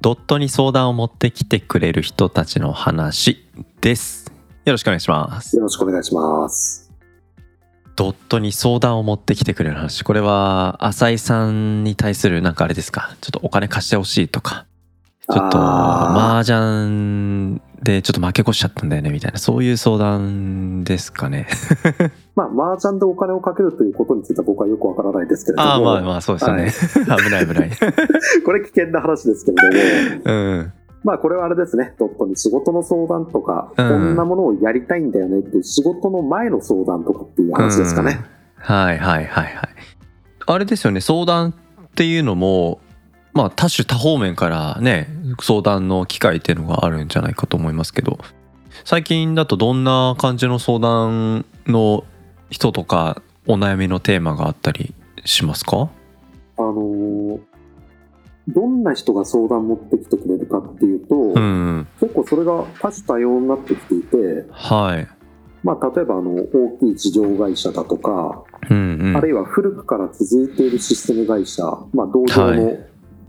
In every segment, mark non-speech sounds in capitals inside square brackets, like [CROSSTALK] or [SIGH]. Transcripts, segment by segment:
ドットに相談を持ってきてくれる人たちの話です。よろしくお願いします。よろしくお願いします。ドットに相談を持ってきてくれる話。これは浅井さんに対するなんかあれですか？ちょっとお金貸してほしいとか。ちょっとあ麻雀でちょっと負け越しちゃったんだよねみたいな。そういう相談ですかね。[LAUGHS] まあ、麻雀でお金をかけるということについては僕はよくわからないですけれども、ああまあまあそうですよね、[LAUGHS] 危ない危ない。[LAUGHS] これ危険な話ですけれども、うん。まあこれはあれですね、ドットに仕事の相談とか、うん。こんなものをやりたいんだよねっていう仕事の前の相談とかっていう話ですかね。はいはいはいはい。あれですよね相談っていうのもまあ多種多方面からね相談の機会っていうのがあるんじゃないかと思いますけど。最近だとどんな感じの相談の人とかお悩みのテーマがあったりしますか？あのーどんな人が相談持ってきてくれるかっていうと、うん結構それが多種多様になってきていて、はい。まあ例えばあの大きい事業会社だとか、うんうん。あるいは古くから続いているシステム会社、まあ同業はい。の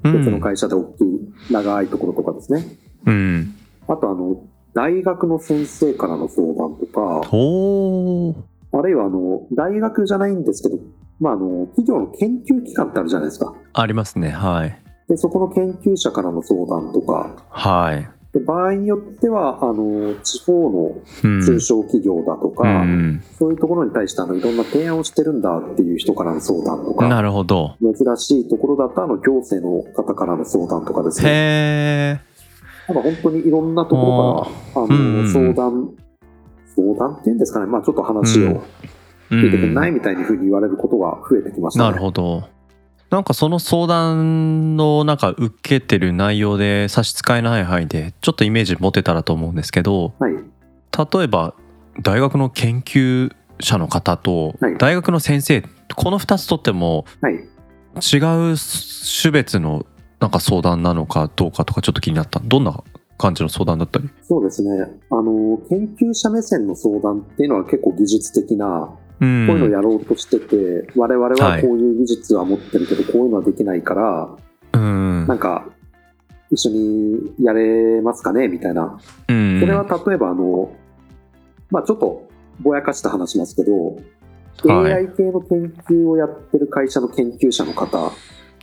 別の会社で大きい長いところとかですね。うん。あとあの、大学の先生からの相談とか、あるいはあの、大学じゃないんですけど、まああの、企業の研究機関ってあるじゃないですか。ありますね。はい。で、そこの研究者からの相談とか、はいで場合によっては、あの、地方のうん。中小企業だとうか、ん。そういうところに対してあの、いろんな提案をしてるんだっていう人からの相談となか、るほど。珍しいところだとあの、行政の方からの相談とかですね。へえただ本当にいろんなところから、あの、うんうん相談、相談っていうんですかね、まあちょっと話を聞いてくれないみたいにふうに言われることが増えてきました、ね。なるほど。なんかその相談のなんか受けてる内容で差し支えない範囲でちょっとイメージ持てたらと思うんですけどはい。例えば大学の研究者の方とはい大学の先生この2つとってもはい。違う種別のなんか相談なのかどうかとかちょっと気になったどんな感じの相談だったり？そうですね。あの、研究者目線の相談っていうのは結構技術的な、うこういうのをんやろうとしてて、我々はこういう技術は持ってるけど、こういうのはできないから、うん。なんか、一緒にやれますかね？みたいな。うん。それは例えばあの、まあちょっとぼやかした話しますけど、はい。AI 系の研究をやってる会社の研究者の方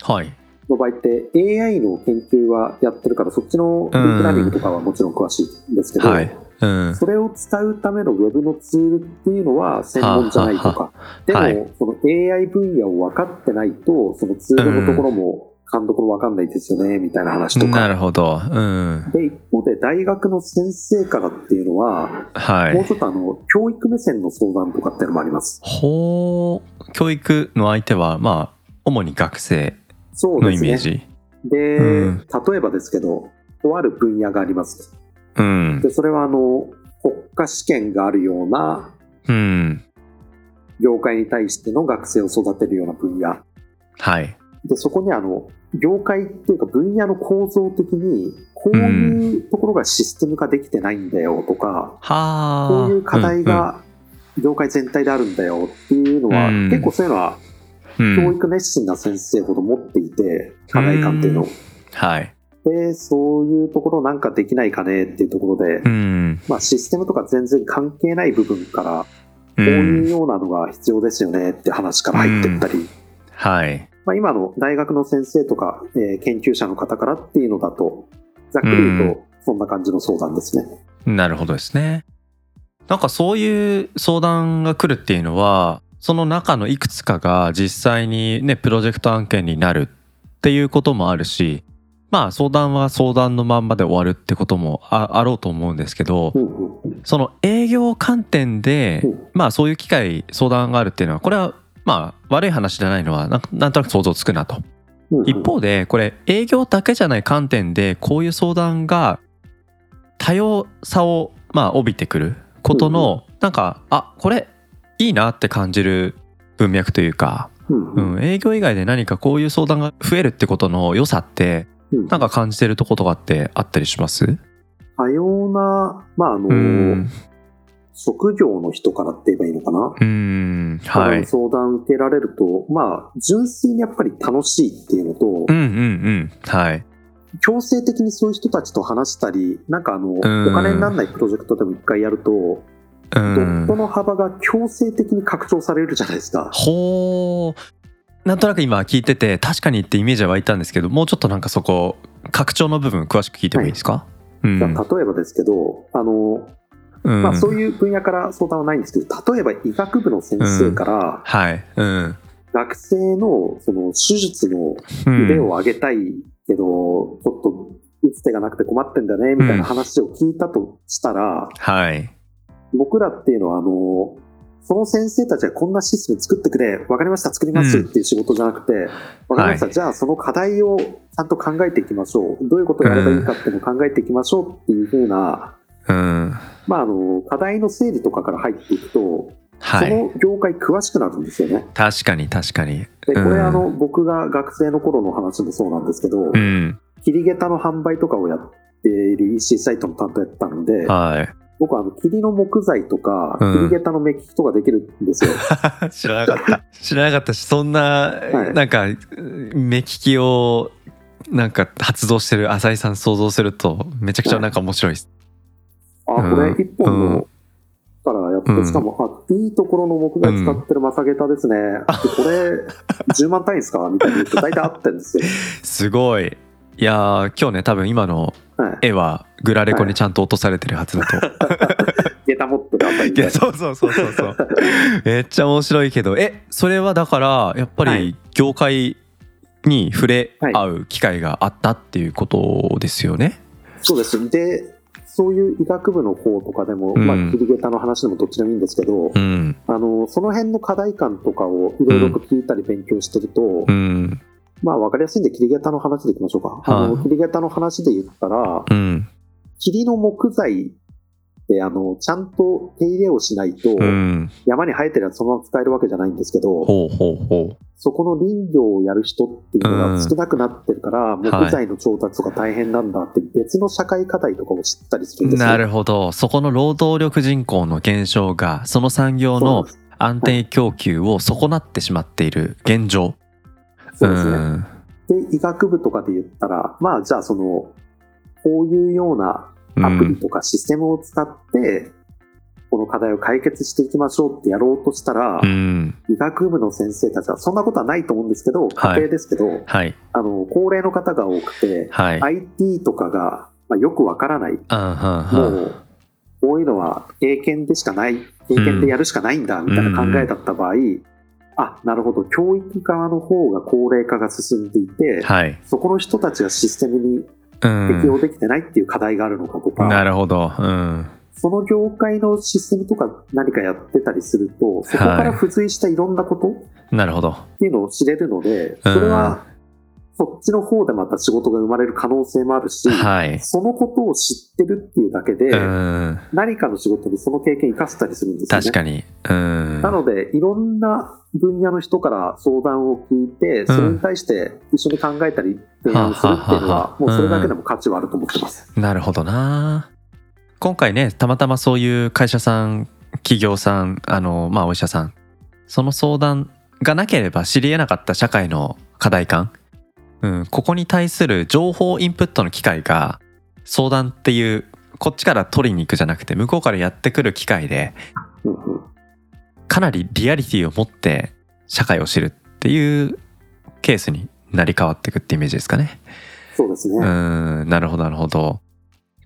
はい。の場合って AI の研究はやってるからそっちのディープラーニングとかはもちろん詳しいんですけど、はいうん。それを使うためのウェブのツールっていうのは専門じゃないとはか、でも、はい。その AI 分野を分かってないと、そのツールのところも勘どころ分かんないですよね、みたいな話となか。るほど。うん。で、一方で大学の先生からっていうのは、はい。もうちょっとあの、教育目線の相談とかっていうのもあります。ほう教育の相手はまあ主に学生のそうですね。イメージで、うん。例えばですけど、とある分野があります。うん。で、それはあの、国家試験があるようなうん。業界に対しての学生を育てるような分野。はい。で、そこにあの、業界っていうか分野の構造的に、こういうところがシステム化できてないんだよとか、はあ。こういう課題が業界全体であるんだよっていうのは、うん。結構そういうのはうん。教育熱心な先生ほど持っていて、課題感っていうのを。はいで、そういうところなんかできないかねっていうところで、うん。まあシステムとか全然関係ない部分から、うこういうんようなのが必要ですよねって話から入ってったり、はい。まあ、今の大学の先生とか、えー研究者の方からっていうのだと、ざっくり言うと、そんな感じの相談ですね。なるほどですね。なんかそういう相談が来るっていうのはその中のいくつかが実際にねプロジェクト案件になるっていうこともあるしまあ相談は相談のまんまで終わるってこともああろうと思うんですけどその営業観点でうんまあそういう機会相談があるっていうのはこれはまあ悪い話じゃないのはなんとなく想像つくなと。一方でこれ営業だけじゃない観点でこういう相談が多様さをまあ帯びてくることの、なんかあこれいいなって感じる文脈というか、うん営業以外で何かこういう相談が増えるってことの良さってうんなんか感じてるとことかってあったりします？多様な、まあ、あの、うん。職業の人からって言えばいいのかな？うん。はい。相談受けられると、まあ、純粋にやっぱり楽しいっていうのとうん、うんうん。はい。強制的にそういう人たちと話したり、なんかあの、おん。金にならないプロジェクトでも一回やると、うドットんの幅が強制的に拡張されるじゃないですか。ほうなんとなく今聞いてて確かにってイメージは湧いたんですけどもうちょっとなんかそこ拡張の部分詳しく聞いてもいいですか、うん。じゃあ例えばですけど、あの、うん。まあ、そういう分野から相談はないんですけど、例えば医学部の先生から、はい。うん。学生のその手術のうん腕を上げたいけど、ちょっと打つ手がなくて困ってんだねみたいな話を聞いたとしたら、はい。僕らっていうのはあのその先生たちがこんなシステム作ってくれ分かりました作りますっていう仕事じゃなくて、分かりました、はい。じゃあその課題をちゃんと考えていきましょう。どういうことをやればいいかっていうのを考えていきましょうっていうふうな、うん。まあ、あの課題の整理とかから入っていくと、はい。その業界詳しくなるんですよね。確かに確かに。でこれ、うん。あの僕が学生の頃の話もそうなんですけど、うん。切り下駄の販売とかをやっている EC サイトの担当やってたので、はい僕はあの霧の木材とか、うん。切り下駄の目利きとかできるんですよ。[LAUGHS] 知らなかった。知らなかった。しそんな、い。なんか目利きをなんか発動してる浅井さん想像するとめちゃくちゃなんか面白いです、あ、うん。これ一本うん。のからやって、うん。しかも、あ、いいところの木材使ってるマサゲタですね。でこれ、10万単位ですか？みたいに言うと大体合ってるんですよ。[LAUGHS] すごいいやー今日ね多分今のはい。絵はグラレコにちゃんと落とされてるはずだと、下駄持ってるあたりいやそうそうそうそうそう。[LAUGHS] めっちゃ面白いけどえそれはだからやっぱはり業界に触れ合う機会があったっていうことですよね、そうです。で、そういう医学部の方とかでも、うん。まあ、切り下駄の話でもどっちでもいいんですけど、うん。あの、その辺の課題感とかをいろいろと聞いたり勉強してると、うんまあ、わかりやすいんで、切り下駄の話でいきましょうか。あの、はい切り下駄の話で言ったら、うん。霧の木材って、あの、ちゃんと手入れをしないと、うん。山に生えてるやつそのまま使えるわけじゃないんですけど、ほうほうほそこの林業をやる人っていうのが少なくなってるから、木材の調達とか大変なんだって別の社会課題とかを知ったりするんですよ。なるほど。そこの労働力人口の減少がその産業のそうなんです。安定供給を損なってしまっている現状そうですね。ん。で、医学部とかで言ったら、まあ、じゃあその、こういうようなアプリとかシステムを使って、この課題を解決していきましょうってやろうとしたら、うん。医学部の先生たちはそんなことはないと思うんですけど、家庭ですけど、はい。あの高齢の方が多くて、はい、IT とかが、まあ、よくわからない、もんうこういうのは経験でしかない、経験でやるしかないんだみたいな考えだった場合、あなるほど、教育側の方が高齢化が進んでいて、はい、そこの人たちがシステムにうん。適用できてないっていう課題があるのかとか、なるほど、うん、その業界のシステムとか何かやってたりすると、そこから付随したいろんなことっなるほど。ていうのを知れるので、それはそっちの方でまた仕事が生まれる可能性もあるし、はい。そのことを知ってるっていうだけで、うん。何かの仕事にその経験生かせたりするんですよね。確かに。うん。なので、いろんな分野の人から相談を聞いて、それに対して一緒に考えたり提案するっていうのはは、もうそれだけでも価値はあると思ってます。なるほどな。今回ねたまたまそういう会社さん企業さんあのまあお医者さんその相談がなければ知り得なかった社会の課題感、うん、ここに対する情報インプットの機会が相談っていうこっちから取りに行くじゃなくて向こうからやってくる機会でかなりリアリティを持って社会を知るっていうケースになり変わっていくってイメージですかね。そうですね。うーんなるほどなるほど。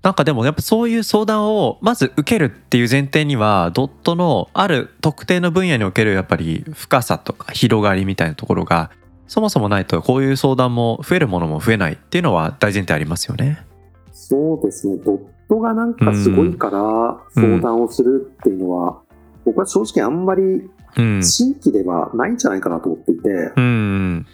なんかでもやっぱそういう相談をまず受けるっていう前提にはドットのある特定の分野におけるやっぱり深さとか広がりみたいなところがそもそもないとこういう相談も増えるものも増えないっていうのは大前提ありますよね。そうですね。ドットがなんかすごいから相談をするっていうのは、僕は正直あんまりうん。新規ではないんじゃないかなと思っていて、うん。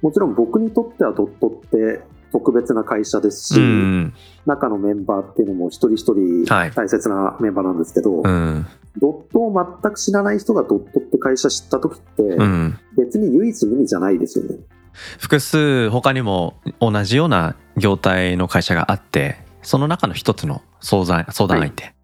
もちろん僕にとってはドットって特別な会社ですし、うん中のメンバーっていうのも一人一人はい大切なメンバーなんですけど、うんドットを全く知らない人がドットって会社知った時って、うん。別に唯一無二じゃないですよね。複数他にも同じような業態の会社があってその中の一つの相談相談相手、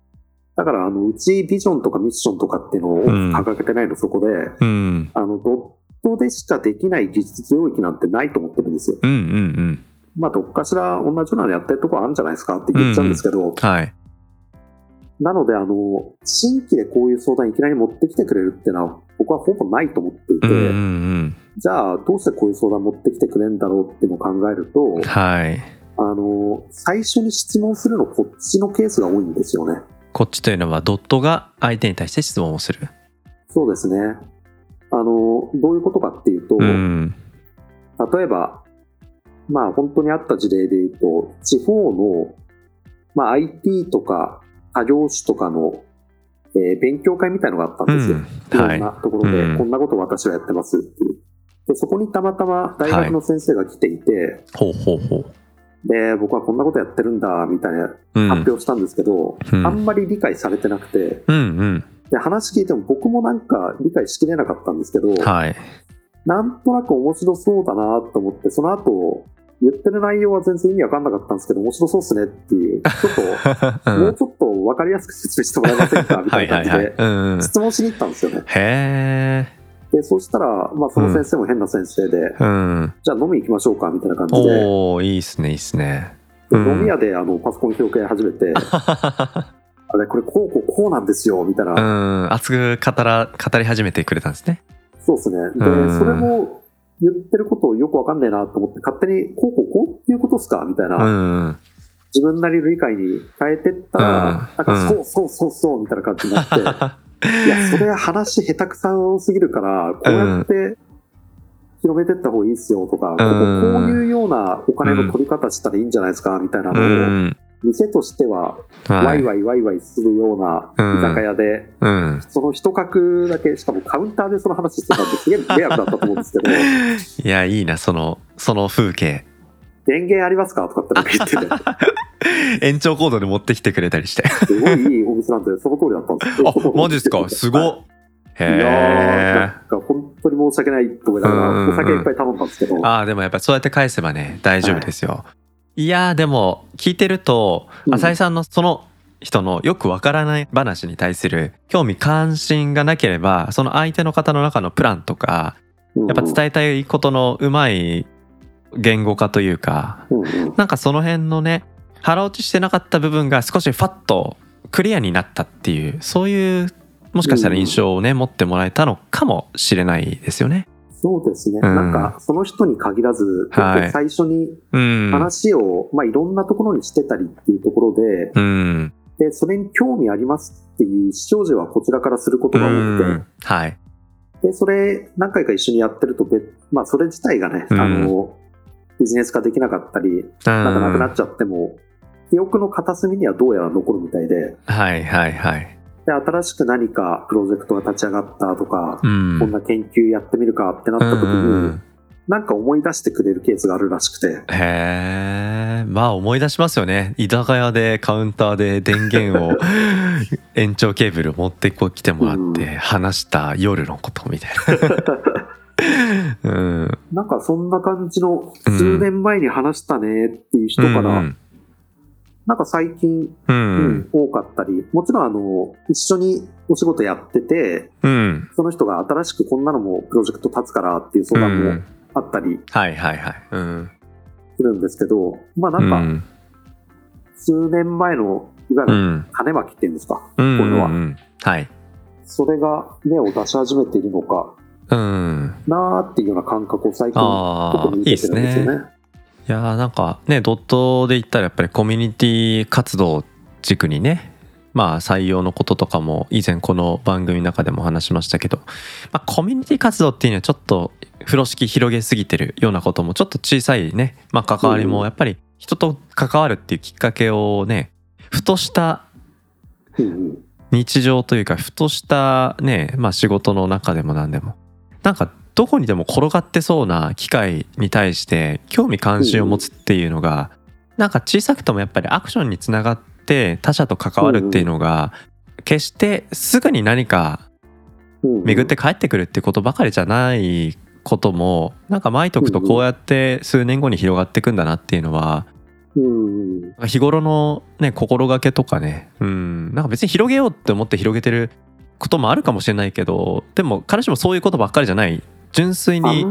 だから、あの、うちビジョンとかミッションとかっていうのを掲げてないの、そこで、うん、あの、ドットでしかできない技術領域なんてないと思ってるんですよ。うんうんうん。まあ、どっかしら同じようなのやってるとこあるんじゃないですかって言っちゃうんですけど、はいなので、あの、新規でこういう相談いきなり持ってきてくれるっていうのは、僕はほぼないと思っていて、うんうんじゃあ、どうしてこういう相談持ってきてくれるんだろうっていうのを考えるとうん、はいあの、最初に質問するのこっちのケースが多いんですよね。こっちというのはドットが相手に対して質問をするそうですね。あの、どういうことかっていうと、うん例えば、まあ本当にあった事例で言うと、地方の、まあ IT とか他業種とかの、えー勉強会みたいのがあったんですよ。い。ろんなところで、うん。こんなこと私はやってますっていう。で、そこにたまたま大学の先生が来ていて、ほうほうほう。で、僕はこんなことやってるんだ、みたいなうん。発表したんですけど、うん。あんまり理解されてなくて、うんうん。で、話聞いても僕もなんか理解しきれなかったんですけど、はい。なんとなく面白そうだなと思って、その後、言ってる内容は全然意味わかんなかったんですけど、面白そうっすねっていう、[LAUGHS] ちょっと、もうちょっとわかりやすく説明してもらえませんかみたはいいな感じで、質問しに行ったんですよね。へで、そうしたら、まあ、その先生も変な先生で、えうん。じゃあ飲み行きましょうかみたいな感じで、おおいいっすねいいっすね。でうん。飲み屋であのパソコン表現始めて、[LAUGHS] あれ、これこうこうこうなんですよ、みたいな。うん。熱く語ら語り始めてくれたんですね。そうですね。で、うん。それも言ってることをよくわかんないなと思って、勝手にこうこうこうっていうことっすか？みたいな。うん。うん自分なりの理解に変えてったら、うん。なんかそうそうそうそうみたいな感じになって、[LAUGHS] いや、それ話下手くさすぎるから、こうやって広めてった方がいいっすよとか、こここういうようなお金の取り方したらいいんじゃないですか？みたいなうのを、ん店としてははい。ワイワイワイワイするような居酒屋で、うん。その一角だけ、しかもカウンターでその話してたんです。げえ迷惑だったと思うんですけど、[LAUGHS] いやいいなそのその風景。電源ありますか？とかってなんか言ってて、[LAUGHS] 延長コードで持ってきてくれたりして。すごいいいお店なんで、その通りだったんですよ。あマジっすか？すごっ。はい。いやーなん本当に申し訳ないと思いながうんうんうんら、お酒いっぱい頼んだんですけど、えああでもやっぱりそうやって返せばね大丈夫ですよ、い、やーでも聞いてるとうん。浅井さんのその人のよくわからない話に対する興味関心がなければその相手の方の中のプランとかやっぱ伝えたいことのうまい言語化というかなんかその辺のね腹落ちしてなかった部分が少しファッとクリアになったっていうそういうもしかしたら印象をね、持ってもらえたのかもしれないですよね。そうですね、うんなんかその人に限らず、はい最初にうん。話を、まあ、いろんなところにしてたりっていうところで、うん。でそれに興味ありますっていう意思表示はこちらからすることが多くうんはい。て、でそれ何回か一緒にやってると別、まあ、それ自体がね、うんあのビジネス化できなかったり、なんかなくなっちゃっても、記憶の片隅にはどうやら残るみたいで、はいはいはい。で新しく何かプロジェクトが立ち上がったとか、うん。こんな研究やってみるかってなった時に、うんなんか思い出してくれるケースがあるらしくて、へえ。まあ思い出しますよね。居酒屋でカウンターで電源を [LAUGHS] 延長ケーブル持ってこきてもらって話した夜のことみたいな。[LAUGHS] うん。なんかそんな感じの数年前に話したねっていう人から、うんなんか最近、ううんん。多かったり、もちろんあの、一緒にお仕事やってて、うん。その人が新しくこんなのもプロジェクト立つからっていう相談もあったりはいはいはい。うん。するんですけど、まあなんかうん。数年前のいわゆるうん。種まきっていうんですか、うん。これはうんはい。それが芽を出し始めているのかうん。なーっていうような感覚を最近ちょっああ、と見てるんですよね。いやーなんかねドットで言ったらやっぱりコミュニティ活動を軸にねまあ採用のこととかも以前この番組の中でも話しましたけど、まあ、コミュニティ活動っていうのはちょっと風呂敷広げすぎてるようなこともちょっと小さいね、まあ、関わりもやっぱり人と関わるっていうきっかけをねふとした日常というかふとしたね、まあ、仕事の中でも何でも。なんかどこにでも転がってそうな機械に対して興味関心を持つっていうのが、なんか小さくともやっぱりアクションにつながって他者と関わるっていうのが、決してすぐに何か巡って帰ってくるってことばかりじゃないこともなんか巻いとくとこうやって数年後に広がっていくんだなっていうのはうん。日頃のね心がけとかね。うん。なんか別に広げようって思って広げてることもあるかもしれないけどでも彼氏もそういうことばっかりじゃない純粋に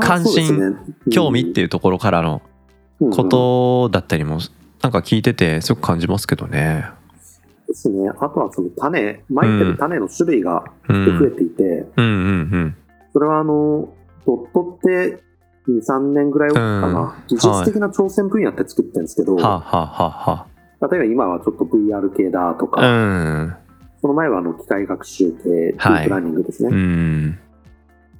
関心興味っていうところからのことだったりもなんか聞いててすごく感じますけどね。ですね。あとはその種、まいてる種の種類が増えていて、それはあの、ドットって2、3年ぐらいかな、うん。技術的な挑戦分野って作ってるんですけど、はあ、はあは例えば今はちょっと VR 系だとか、その前はあの機械学習系、ディープラーニングですね。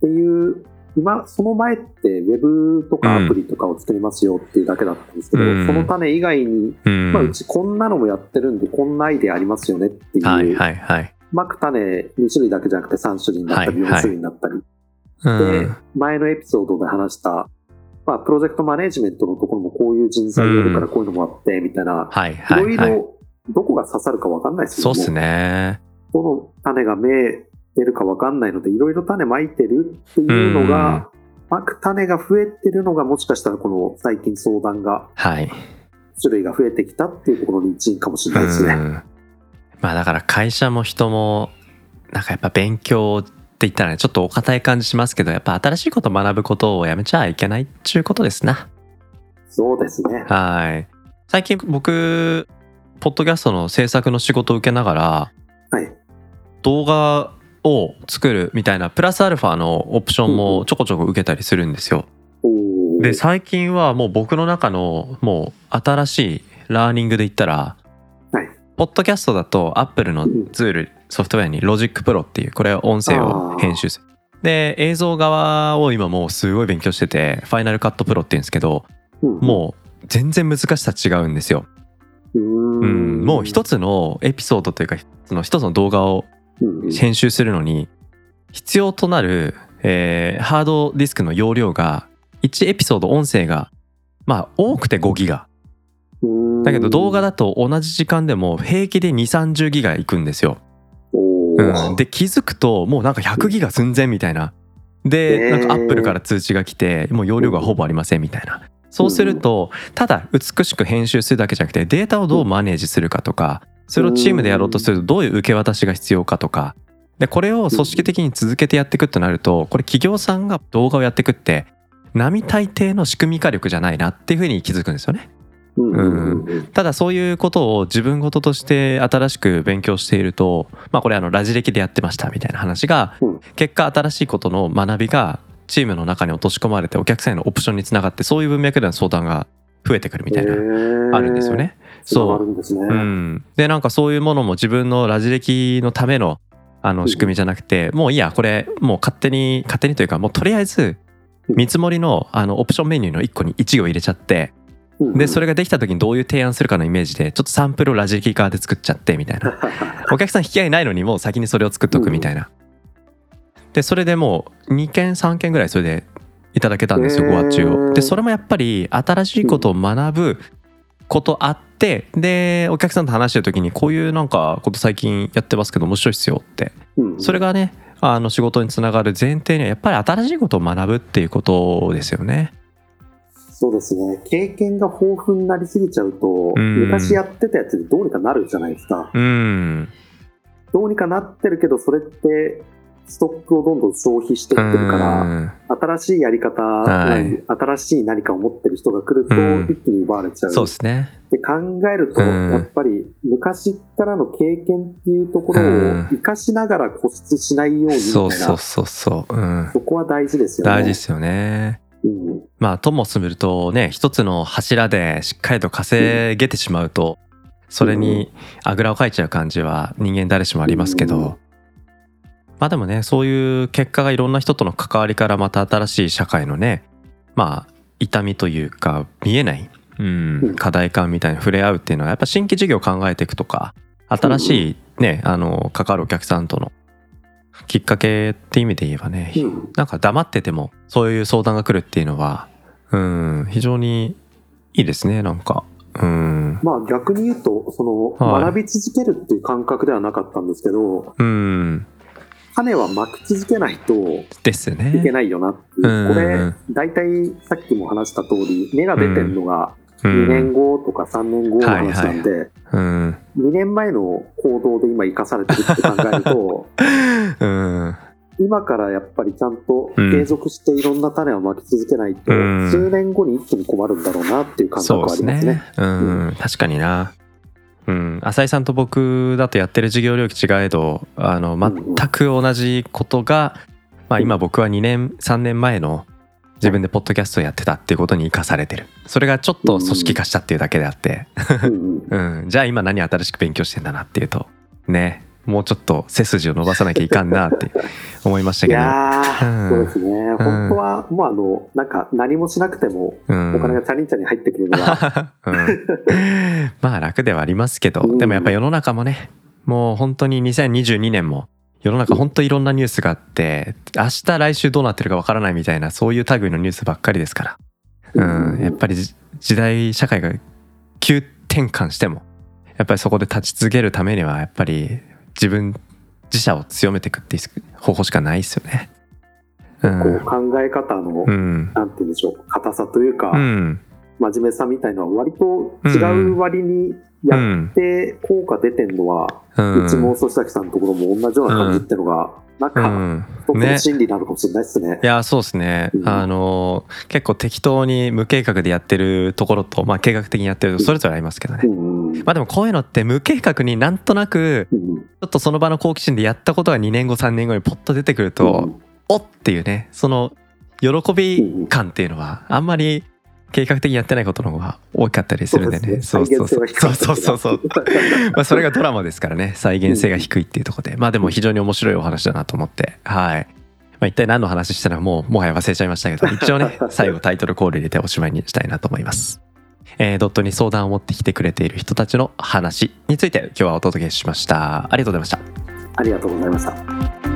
ていう、今、その前ってウェブとかアプリとかを作りますよっていうだけだったんですけど、うんその種以外に、うんまあ、うちこんなのもやってるんで、こんなアイデアありますよねっていう、はいはいはい。まく種2種類だけじゃなくて3種類になったり、はいはい4種類になったり。うでん、前のエピソードで話した、まあ、プロジェクトマネジメントのところもこういう人材がいるからこういうのもあって、みたいな、はいいはいはい。ろいろどこが刺さるかわかんないですけども、そうっすね。どの種が芽出るかわかんないので、いろいろ種まいてるっていうのが、まく種が増えてるのが、もしかしたらこの最近相談が、はい。種類が増えてきたっていうところに一因かもしれないですね。うんまあだから会社も人もなんかやっぱ勉強って言ったらねちょっとお堅い感じしますけどやっぱ新しいこと学ぶことをやめちゃいけないっちゅうことですな。そうですね。はい。最近僕ポッドキャストの制作の仕事を受けながらはい。動画を作るみたいなプラスアルファのオプションもちょこちょこ受けたりするんですよ。で最近はもう僕の中のもう新しいラーニングで言ったら、はい。ポッドキャストだとアップルのツールソフトウェアに Logic Pro っていうこれは音声を編集する。で映像側を今もうすごい勉強してて Final Cut Pro っていうんですけどうんもう全然難しさ違うんですよ、ううん、もう一つのエピソードというかその一つの動画をうん編集するのに必要となる、えーハードディスクの容量が1エピソード音声がまあ多くて5ギガ。うん。だけど動画だと同じ時間でも平気で2 3 0ギガいくんですよ、うん、で気づくともうなんか100ギガ寸前みたいな。でなんかアップルから通知が来てもう容量がほぼありませんみたいな。そうするとただ美しく編集するだけじゃなくてデータをどうマネージするかとかそれをチームでやろうとするとどういう受け渡しが必要かとかでこれを組織的に続けてやっていくとなるとこれ企業さんが動画をやっていくって並大抵の仕組み化力じゃないなっていうふうに気づくんですよね。うんただそういうことを自分事として新しく勉強しているとまあこれあのラジ歴でやってましたみたいな話がうん結果新しいことの学びがチームの中に落とし込まれてお客さんへのオプションにつながってそういう文脈での相談が増えてくるみたいなあるんですよ。ね。そう。ですね。うん、でなんかそういうものも自分のラジ歴のためのあの仕組みじゃなくて、もういいやこれもう勝手に勝手にというかもうとりあえず見積もりのあのオプションメニューの1個に1行入れちゃってでそれれができた時にどういう提案するかのイメージでちょっとサンプルをラジ歴側で作っちゃってみたいな。[LAUGHS] お客さん引き合いないのにもう先にそれを作っとくみたいな。でそれでもう2件3件ぐらいそれでいただけたんですよご発注を。でそれもやっぱり新しいことを学ぶことあってでお客さんと話してる時にこういうなんかこと最近やってますけど面白いっすよってそれががねあの仕事につながる前提にはやっぱり新しいことを学ぶっていうことですよね。そうですね。経験が豊富になりすぎちゃうと、うん昔やってたやつでどうにかなるじゃないですか。うんどうにかなってるけど、それってストックをどんどん消費していってるから、うん新しいやり方、はい新しい何かを持ってる人が来ると、うん一気に奪われちゃう。そうですね。って考えると、うんやっぱり昔からの経験っていうところうんを生かしながら固執しないようにみたいな、そうそうそうそう。うん。そこは大事ですよね。大事ですよね。うんまあともするとね一つの柱でしっかりと稼げてしまうとそれにあぐらをかいちゃう感じは人間誰しもありますけど、うんまあでもねそういう結果がいろんな人との関わりからまた新しい社会のねまあ痛みというか見えない、うん。うん課題感みたいに触れ合うっていうのはやっぱ新規事業を考えていくとか新しいねあの関わるお客さんとのきっかけって意味で言えばね、うん。なんか黙っててもそういう相談が来るっていうのはうん非常にいいですねなんか。うん。まあ逆に言うと、その、はい。学び続けるっていう感覚ではなかったんですけど、うん種はまき続けないとですいけねないよなっていう。うん。これ、大体さっきも話した通り、芽が出てるのがう2年ん、後とか3年後の話なんで、うん。2年前の行動で今生かされてるって考えると、[LAUGHS] うん、今からやっぱりちゃんとうん。継続していろんな種をまき続けないと、うん。数年後に一気に困るんだろうなっていう感覚はありますね。ね。うん、確かになうん、浅井さんと僕だとやってる事業領域違えどあの全く同じことが、まあ、今僕は2年3年前の自分でポッドキャストをやってたっていうことに生かされてる。それがちょっと組織化したっていうだけであって、[LAUGHS] うん、じゃあ今何新しく勉強してんだなっていうと。ねもうちょっと背筋を伸ばさなきゃいかんなって思いましたいけど、やー、うん。そうですね。本当は、もうあの、なんか何もしなくても、うん、お金がチャリンチャリン入ってくるのが、[LAUGHS] うん、まあ楽ではありますけど、うん。でもやっぱ世の中もねもう本当に2022年も世の中本当いろんなニュースがあって明日来週どうなってるかわからないみたいなそういう類のニュースばっかりですから、うん、やっぱりじ時代社会が急転換してもやっぱりそこで立ち続けるためにはやっぱり自分自社を強めていくっていう方法しかないですよね。う、こうん考え方の、うん。なんて言うんでしょう、硬さというか、うん。真面目さみたいのは割と違う割にやって効果出てんのは、うん。うちも粗崎さんのところも同じような感じってのが、なんうか、ん一つの心理なのかもしれないですね。いやそうですね、うん。あの結構適当に無計画でやってるところと、まあ、計画的にやってるとそれぞれありますけどね、うんうんまあでもこういうのって無計画になんとなくうんちょっとその場の好奇心でやったことが2年後3年後にポッと出てくると、おっっていうねその喜び感っていうのはあんまり計画的にやってないことの方が多かったりするんでねそうそうそうそうそうそうそうまあそれがドラマですからね再現性が低いっていうところでまあでも非常に面白いお話だなと思ってはい。まあ、一体何の話したらもうもはや忘れちゃいましたけど一応ね [LAUGHS] 最後タイトルコール入れておしまいにしたいなと思います。えードットに相談を持ってきてくれている人たちの話について今日はお届けしました。ありがとうございました。ありがとうございました。